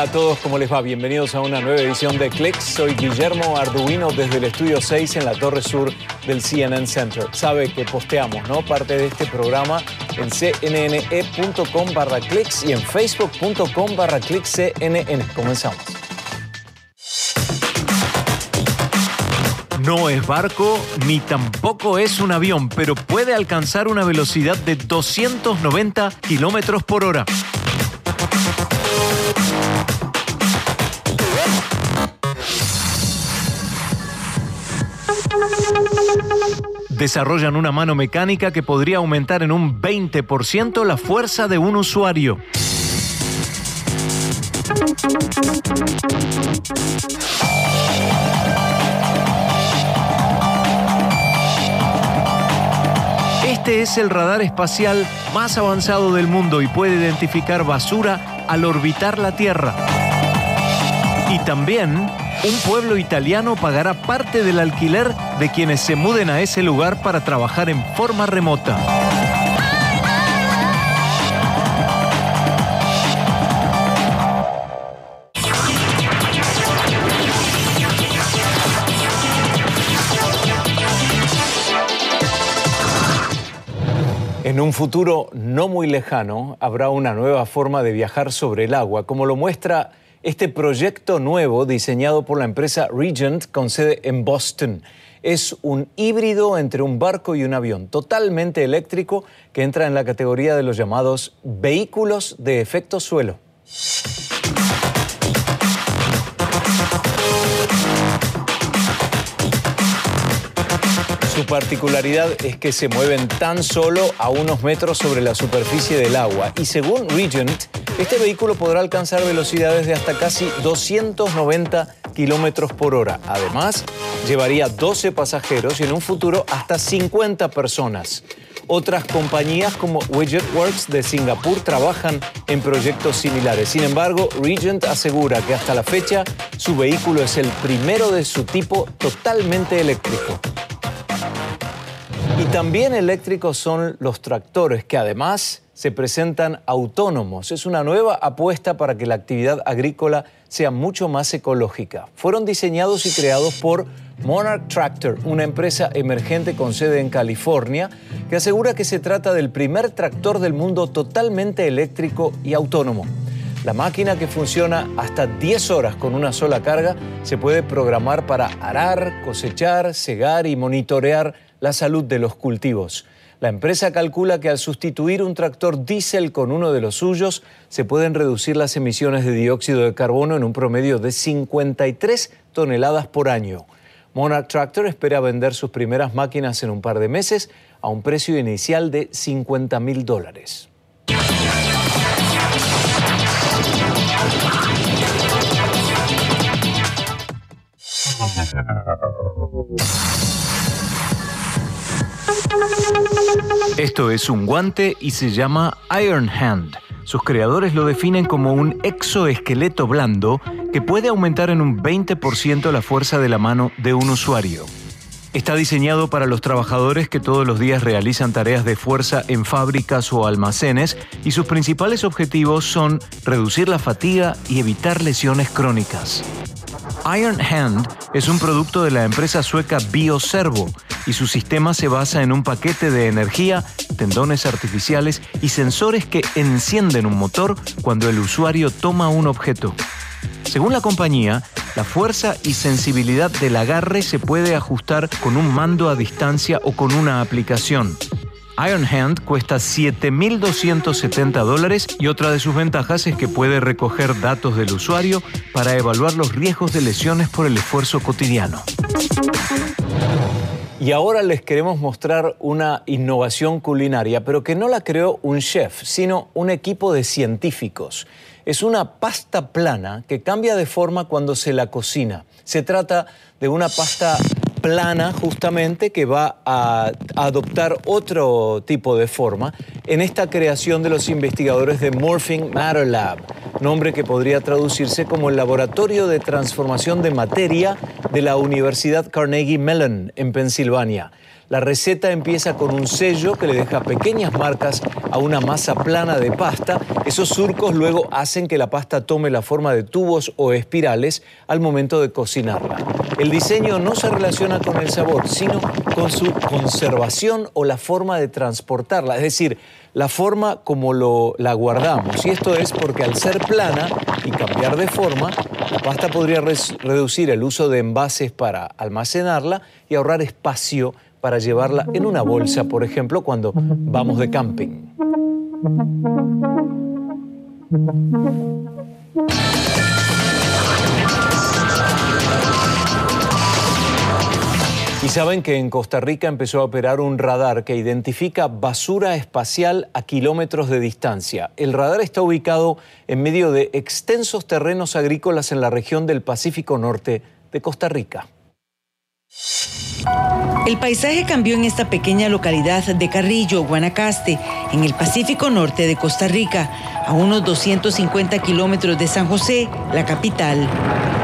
Hola a todos, ¿cómo les va? Bienvenidos a una nueva edición de Clicks. Soy Guillermo Arduino desde el estudio 6 en la torre sur del CNN Center. Sabe que posteamos ¿no? parte de este programa en cnne.com barra clicks y en facebook.com barra CNN. Comenzamos. No es barco ni tampoco es un avión, pero puede alcanzar una velocidad de 290 kilómetros por hora. Desarrollan una mano mecánica que podría aumentar en un 20% la fuerza de un usuario. Este es el radar espacial más avanzado del mundo y puede identificar basura al orbitar la Tierra. Y también un pueblo italiano pagará parte del alquiler de quienes se muden a ese lugar para trabajar en forma remota. En un futuro no muy lejano habrá una nueva forma de viajar sobre el agua, como lo muestra este proyecto nuevo diseñado por la empresa Regent con sede en Boston. Es un híbrido entre un barco y un avión, totalmente eléctrico, que entra en la categoría de los llamados vehículos de efecto suelo. Su particularidad es que se mueven tan solo a unos metros sobre la superficie del agua y según Regent, este vehículo podrá alcanzar velocidades de hasta casi 290 kilómetros por hora. Además, llevaría 12 pasajeros y en un futuro hasta 50 personas. Otras compañías como Widgetworks de Singapur trabajan en proyectos similares. Sin embargo, Regent asegura que hasta la fecha su vehículo es el primero de su tipo totalmente eléctrico. Y también eléctricos son los tractores, que además se presentan autónomos. Es una nueva apuesta para que la actividad agrícola sea mucho más ecológica. Fueron diseñados y creados por Monarch Tractor, una empresa emergente con sede en California, que asegura que se trata del primer tractor del mundo totalmente eléctrico y autónomo. La máquina que funciona hasta 10 horas con una sola carga se puede programar para arar, cosechar, cegar y monitorear la salud de los cultivos. La empresa calcula que al sustituir un tractor diésel con uno de los suyos, se pueden reducir las emisiones de dióxido de carbono en un promedio de 53 toneladas por año. Monarch Tractor espera vender sus primeras máquinas en un par de meses a un precio inicial de 50 mil dólares. Esto es un guante y se llama Iron Hand. Sus creadores lo definen como un exoesqueleto blando que puede aumentar en un 20% la fuerza de la mano de un usuario. Está diseñado para los trabajadores que todos los días realizan tareas de fuerza en fábricas o almacenes y sus principales objetivos son reducir la fatiga y evitar lesiones crónicas. Iron Hand es un producto de la empresa sueca BioServo y su sistema se basa en un paquete de energía, tendones artificiales y sensores que encienden un motor cuando el usuario toma un objeto. Según la compañía, la fuerza y sensibilidad del agarre se puede ajustar con un mando a distancia o con una aplicación. Iron Hand cuesta 7.270 dólares y otra de sus ventajas es que puede recoger datos del usuario para evaluar los riesgos de lesiones por el esfuerzo cotidiano. Y ahora les queremos mostrar una innovación culinaria, pero que no la creó un chef, sino un equipo de científicos. Es una pasta plana que cambia de forma cuando se la cocina. Se trata de una pasta plana justamente que va a adoptar otro tipo de forma en esta creación de los investigadores de Morphing Matter Lab, nombre que podría traducirse como el Laboratorio de Transformación de Materia de la Universidad Carnegie Mellon en Pensilvania. La receta empieza con un sello que le deja pequeñas marcas a una masa plana de pasta. Esos surcos luego hacen que la pasta tome la forma de tubos o espirales al momento de cocinarla. El diseño no se relaciona con el sabor, sino con su conservación o la forma de transportarla, es decir, la forma como lo, la guardamos. Y esto es porque al ser plana y cambiar de forma, la pasta podría reducir el uso de envases para almacenarla y ahorrar espacio para llevarla en una bolsa, por ejemplo, cuando vamos de camping. Y saben que en Costa Rica empezó a operar un radar que identifica basura espacial a kilómetros de distancia. El radar está ubicado en medio de extensos terrenos agrícolas en la región del Pacífico Norte de Costa Rica. El paisaje cambió en esta pequeña localidad de Carrillo, Guanacaste, en el Pacífico Norte de Costa Rica, a unos 250 kilómetros de San José, la capital.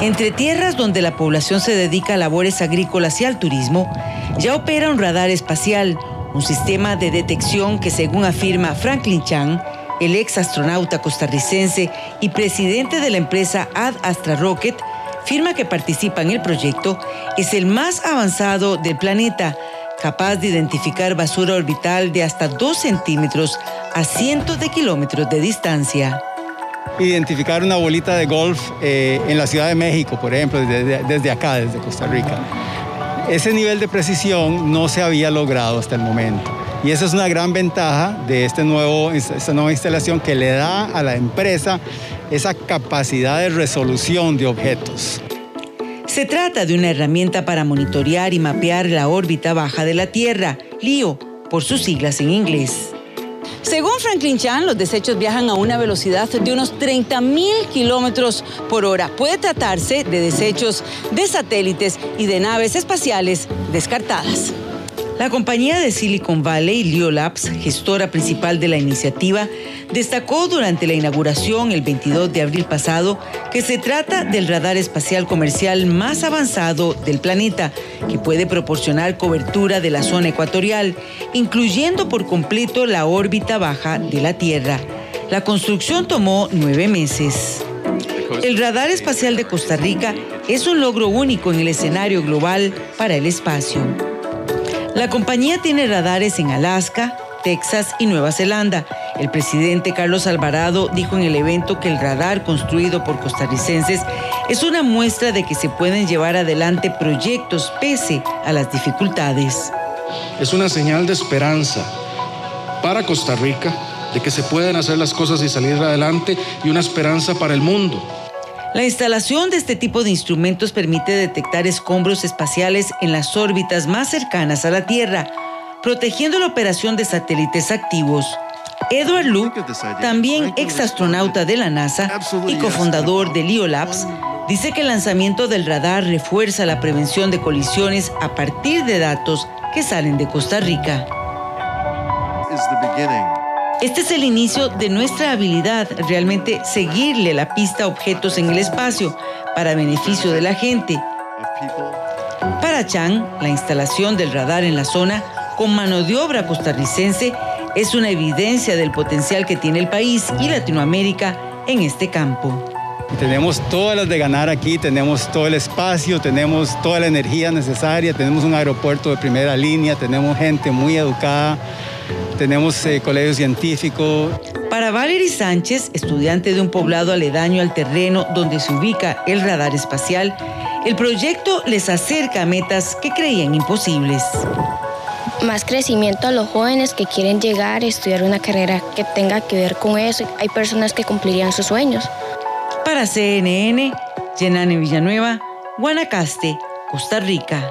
Entre tierras donde la población se dedica a labores agrícolas y al turismo, ya opera un radar espacial, un sistema de detección que según afirma Franklin Chang, el ex astronauta costarricense y presidente de la empresa Ad Astra Rocket, firma que participa en el proyecto, es el más avanzado del planeta, capaz de identificar basura orbital de hasta 2 centímetros a cientos de kilómetros de distancia. Identificar una bolita de golf eh, en la Ciudad de México, por ejemplo, desde, acá, desde Costa Rica. Ese nivel de precisión no se había logrado hasta el momento. Y esa es una gran ventaja de esta nueva instalación que le da a la empresa esa capacidad de resolución de objetos. Se trata de una herramienta para monitorear y mapear la órbita baja de la Tierra, LEO, por sus siglas en inglés. Según Franklin Chan, los desechos viajan a una velocidad de unos 30.000 kilómetros por hora. Puede tratarse de desechos de satélites y de naves espaciales descartadas. La compañía de Silicon Valley, Leo Labs, gestora principal de la iniciativa, destacó durante la inauguración el 22 de abril pasado que se trata del radar espacial comercial más avanzado del planeta, que puede proporcionar cobertura de la zona ecuatorial, incluyendo por completo la órbita baja de la Tierra. La construcción tomó nueve meses. El radar espacial de Costa Rica es un logro único en el escenario global para el espacio. La compañía tiene radares en Alaska, Texas y Nueva Zelanda. El presidente Carlos Alvarado dijo en el evento que el radar construido por costarricenses es una muestra de que se pueden llevar adelante proyectos pese a las dificultades. Es una señal de esperanza para Costa Rica de que se pueden hacer las cosas y salir adelante y una esperanza para el mundo. La instalación de este tipo de instrumentos permite detectar escombros espaciales en las órbitas más cercanas a la Tierra, protegiendo la operación de satélites activos. Edward Lu, también ex astronauta de la NASA y cofundador de LEO Labs, dice que el lanzamiento del radar refuerza la prevención de colisiones a partir de datos que salen de Costa Rica. Este es el inicio de nuestra habilidad, realmente seguirle la pista a objetos en el espacio para beneficio de la gente. Para Chang, la instalación del radar en la zona con mano de obra costarricense es una evidencia del potencial que tiene el país y Latinoamérica en este campo. Tenemos todas las de ganar aquí, tenemos todo el espacio, tenemos toda la energía necesaria, tenemos un aeropuerto de primera línea, tenemos gente muy educada tenemos eh, colegio científico. Para Valery Sánchez, estudiante de un poblado aledaño al terreno donde se ubica el radar espacial, el proyecto les acerca a metas que creían imposibles. Más crecimiento a los jóvenes que quieren llegar a estudiar una carrera que tenga que ver con eso. Hay personas que cumplirían sus sueños. CNN, Yenane Villanueva, Guanacaste, Costa Rica.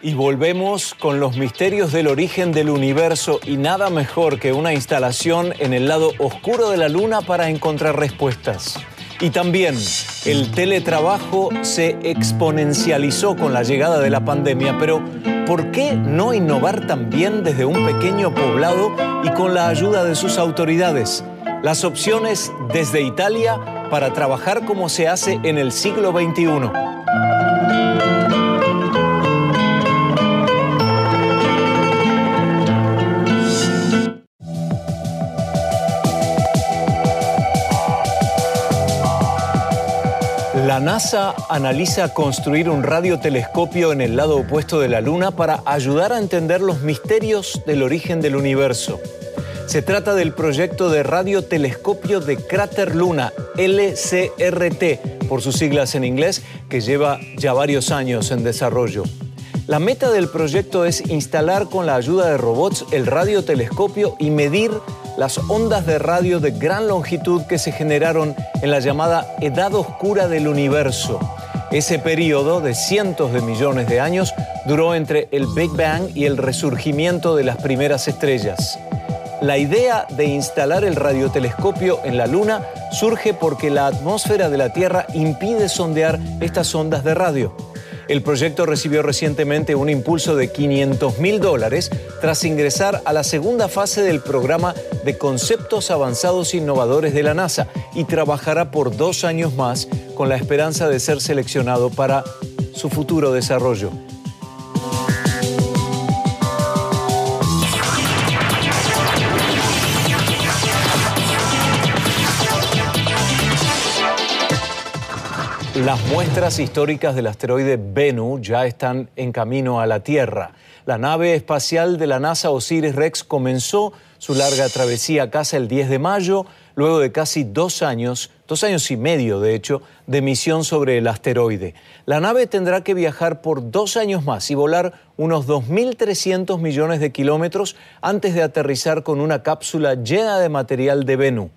Y volvemos con los misterios del origen del universo y nada mejor que una instalación en el lado oscuro de la luna para encontrar respuestas. Y también el teletrabajo se exponencializó con la llegada de la pandemia, pero ¿por qué no innovar también desde un pequeño poblado y con la ayuda de sus autoridades? Las opciones desde Italia para trabajar como se hace en el siglo XXI. La NASA analiza construir un radiotelescopio en el lado opuesto de la Luna para ayudar a entender los misterios del origen del universo. Se trata del proyecto de radiotelescopio de Cráter Luna, LCRT, por sus siglas en inglés, que lleva ya varios años en desarrollo. La meta del proyecto es instalar con la ayuda de robots el radiotelescopio y medir las ondas de radio de gran longitud que se generaron en la llamada Edad Oscura del Universo. Ese periodo de cientos de millones de años duró entre el Big Bang y el resurgimiento de las primeras estrellas. La idea de instalar el radiotelescopio en la Luna surge porque la atmósfera de la Tierra impide sondear estas ondas de radio. El proyecto recibió recientemente un impulso de 500 mil dólares tras ingresar a la segunda fase del programa de conceptos avanzados innovadores de la NASA y trabajará por dos años más con la esperanza de ser seleccionado para su futuro desarrollo. Las muestras históricas del asteroide Bennu ya están en camino a la Tierra. La nave espacial de la NASA Osiris-Rex comenzó su larga travesía a casa el 10 de mayo, luego de casi dos años, dos años y medio de hecho, de misión sobre el asteroide. La nave tendrá que viajar por dos años más y volar unos 2.300 millones de kilómetros antes de aterrizar con una cápsula llena de material de Bennu.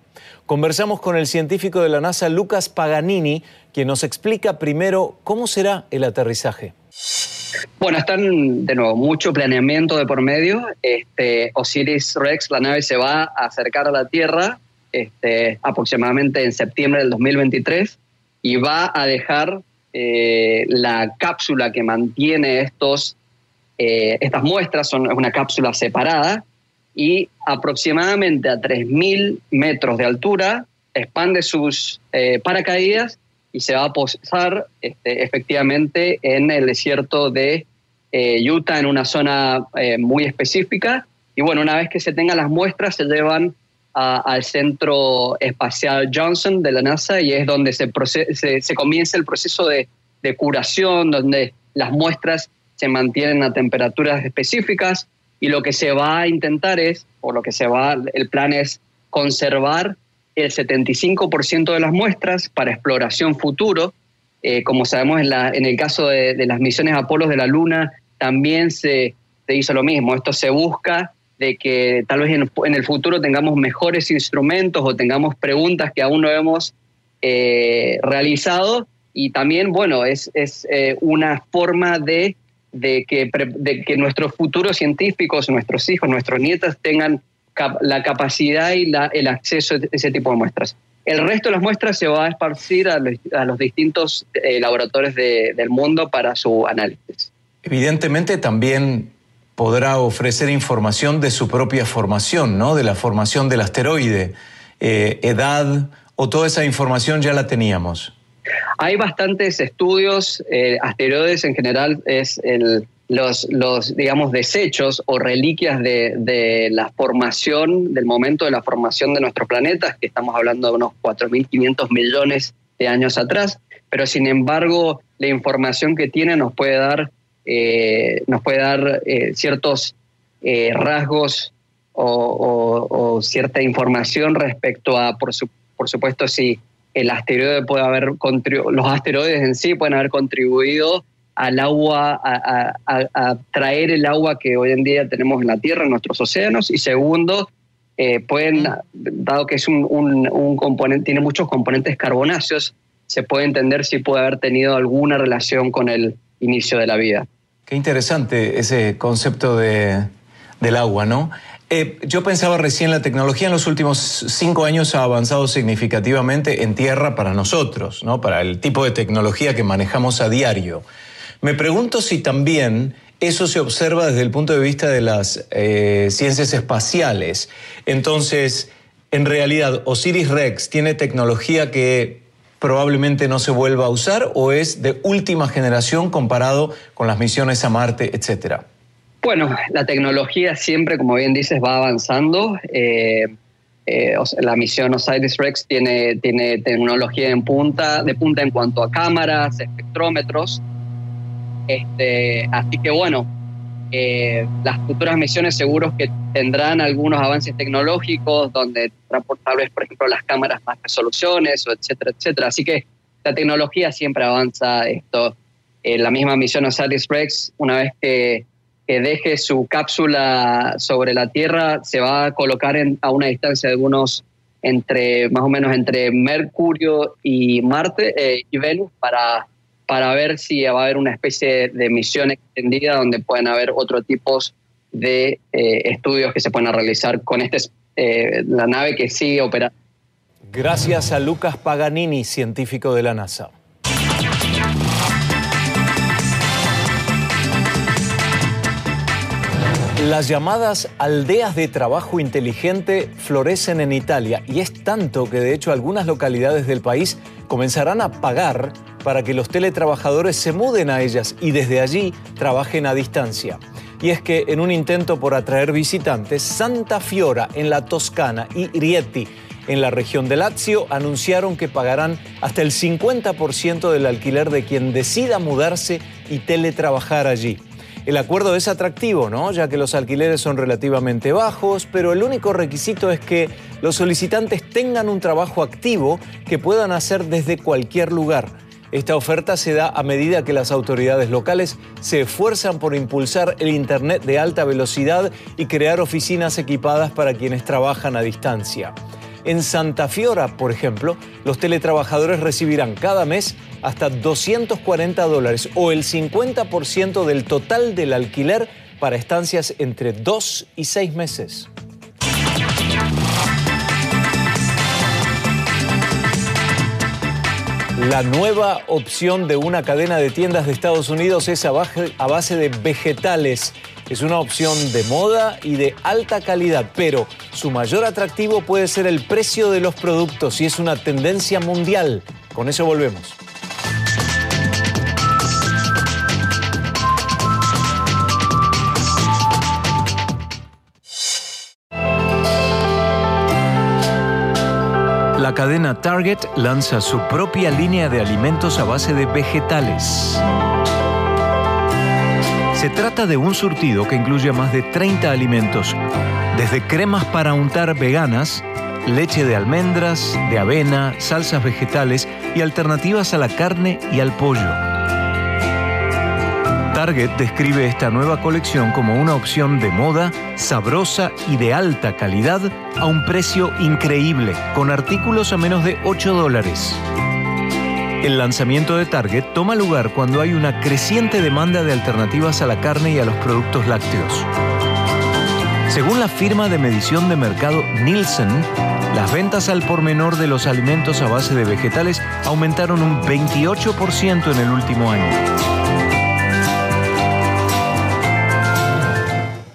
Conversamos con el científico de la NASA, Lucas Paganini, quien nos explica primero cómo será el aterrizaje. Bueno, están de nuevo mucho planeamiento de por medio. Este, Osiris Rex, la nave se va a acercar a la Tierra este, aproximadamente en septiembre del 2023 y va a dejar eh, la cápsula que mantiene estos, eh, estas muestras, son, es una cápsula separada, y aproximadamente a 3.000 metros de altura expande sus eh, paracaídas y se va a posar este, efectivamente en el desierto de eh, Utah, en una zona eh, muy específica. Y bueno, una vez que se tengan las muestras, se llevan al Centro Espacial Johnson de la NASA y es donde se, se, comienza el proceso de, de curación, donde las muestras se mantienen a temperaturas específicas y lo que se va a intentar es, o lo que se va, el plan es conservar el 75% de las muestras para exploración futuro. Eh, como sabemos, en, la, en el caso de, las misiones Apolos de la Luna, también se, se, hizo lo mismo. Esto se busca de que tal vez en, el futuro tengamos mejores instrumentos o tengamos preguntas que aún no hemos eh, realizado. Y también, bueno, es, es eh, una forma de de que, de que nuestros futuros científicos, nuestros hijos, nuestros nietos tengan la capacidad y la, el acceso a ese tipo de muestras. El resto de las muestras se va a esparcir a los, distintos eh, laboratorios del mundo para su análisis. Evidentemente también podrá ofrecer información de su propia formación, ¿no? De la formación del asteroide, eh, edad o toda esa información ya la teníamos. Hay bastantes estudios, eh, asteroides en general es los, los, digamos, desechos o reliquias de, la formación, del momento de la formación de nuestro planeta, que estamos hablando de unos 4.500 millones de años atrás, pero sin embargo la información que tiene nos puede dar, eh, nos puede dar eh, ciertos rasgos o, cierta información respecto a, por, por supuesto, si el asteroide puede haber los asteroides en sí pueden haber contribuido al agua, a, traer el agua que hoy en día tenemos en la Tierra, en nuestros océanos, y segundo, eh, pueden, dado que es un, un, componente, tiene muchos componentes carbonáceos, se puede entender si puede haber tenido alguna relación con el inicio de la vida. Qué interesante ese concepto de, del agua, ¿no? Eh, yo pensaba recién, la tecnología en los últimos cinco años ha avanzado significativamente en tierra para nosotros, ¿no? para el tipo de tecnología que manejamos a diario. Me pregunto si también eso se observa desde el punto de vista de las eh, ciencias espaciales. Entonces, en realidad, Osiris Rex tiene tecnología que probablemente no se vuelva a usar o es de última generación comparado con las misiones a Marte, etcétera. Bueno, la tecnología siempre, como bien dices, va avanzando. Eh, eh, la misión Osiris Rex tiene, tecnología en punta, de punta en cuanto a cámaras, espectrómetros. Este, así que bueno, eh, las futuras misiones seguros que tendrán algunos avances tecnológicos donde transportables, por ejemplo, las cámaras más resoluciones, etcétera, etcétera. Así que la tecnología siempre avanza. Esto, la misma misión Osiris Rex, una vez que que deje su cápsula sobre la Tierra se va a colocar a una distancia de unos entre más o menos entre Mercurio y Marte eh, y Venus para, para ver si va a haber una especie de misión extendida donde pueden haber otros tipos de eh, estudios que se pueden realizar con este, eh, la nave que sigue operando. Gracias a Lucas Paganini, científico de la NASA. Las llamadas aldeas de trabajo inteligente florecen en Italia y es tanto que de hecho algunas localidades del país comenzarán a pagar para que los teletrabajadores se muden a ellas y desde allí trabajen a distancia. Y es que en un intento por atraer visitantes, Santa Fiora en la Toscana y Rieti en la región de Lazio anunciaron que pagarán hasta el 50% del alquiler de quien decida mudarse y teletrabajar allí. El acuerdo es atractivo, ¿no? Ya que los alquileres son relativamente bajos, pero el único requisito es que los solicitantes tengan un trabajo activo que puedan hacer desde cualquier lugar. Esta oferta se da a medida que las autoridades locales se esfuerzan por impulsar el Internet de alta velocidad y crear oficinas equipadas para quienes trabajan a distancia. En Santa Fiora, por ejemplo, los teletrabajadores recibirán cada mes hasta 240 dólares o el 50% del total del alquiler para estancias entre 2 y 6 meses. La nueva opción de una cadena de tiendas de Estados Unidos es a base de vegetales. Es una opción de moda y de alta calidad, pero su mayor atractivo puede ser el precio de los productos y es una tendencia mundial. Con eso volvemos. La cadena Target lanza su propia línea de alimentos a base de vegetales. Se trata de un surtido que incluye más de 30 alimentos, desde cremas para untar veganas, leche de almendras, de avena, salsas vegetales y alternativas a la carne y al pollo. Target describe esta nueva colección como una opción de moda, sabrosa y de alta calidad a un precio increíble, con artículos a menos de 8 dólares. El lanzamiento de Target toma lugar cuando hay una creciente demanda de alternativas a la carne y a los productos lácteos. Según la firma de medición de mercado Nielsen, las ventas al por menor de los alimentos a base de vegetales aumentaron un 28% en el último año.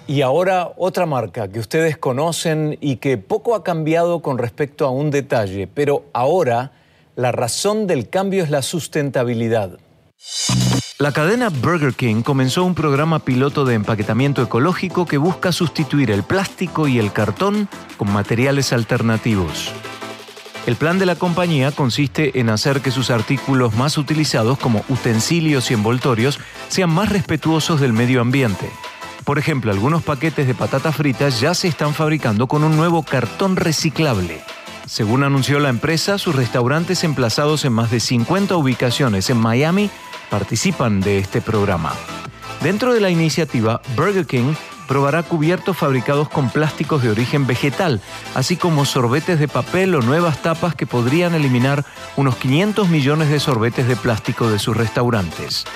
Y ahora otra marca que ustedes conocen y que poco ha cambiado con respecto a un detalle, pero ahora la razón del cambio es la sustentabilidad. La cadena Burger King comenzó un programa piloto de empaquetamiento ecológico que busca sustituir el plástico y el cartón con materiales alternativos. El plan de la compañía consiste en hacer que sus artículos más utilizados como utensilios y envoltorios sean más respetuosos del medio ambiente. Por ejemplo, algunos paquetes de patatas fritas ya se están fabricando con un nuevo cartón reciclable. Según anunció la empresa, sus restaurantes emplazados en más de 50 ubicaciones en Miami participan de este programa. Dentro de la iniciativa, Burger King probará cubiertos fabricados con plásticos de origen vegetal, así como sorbetes de papel o nuevas tapas que podrían eliminar unos 500 millones de sorbetes de plástico de sus restaurantes.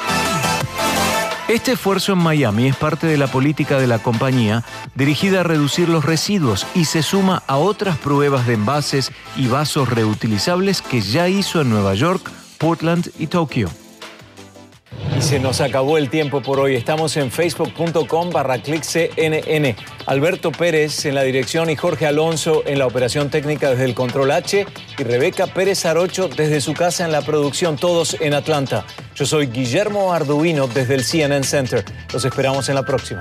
Este esfuerzo en Miami es parte de la política de la compañía dirigida a reducir los residuos y se suma a otras pruebas de envases y vasos reutilizables que ya hizo en Nueva York, Portland y Tokio. Se nos acabó el tiempo por hoy. Estamos en facebook.com barra cnn. Alberto Pérez en la dirección y Jorge Alonso en la operación técnica desde el Control H y Rebeca Pérez Arocho desde su casa en la producción, todos en Atlanta. Yo soy Guillermo Arduino desde el CNN Center. Los esperamos en la próxima.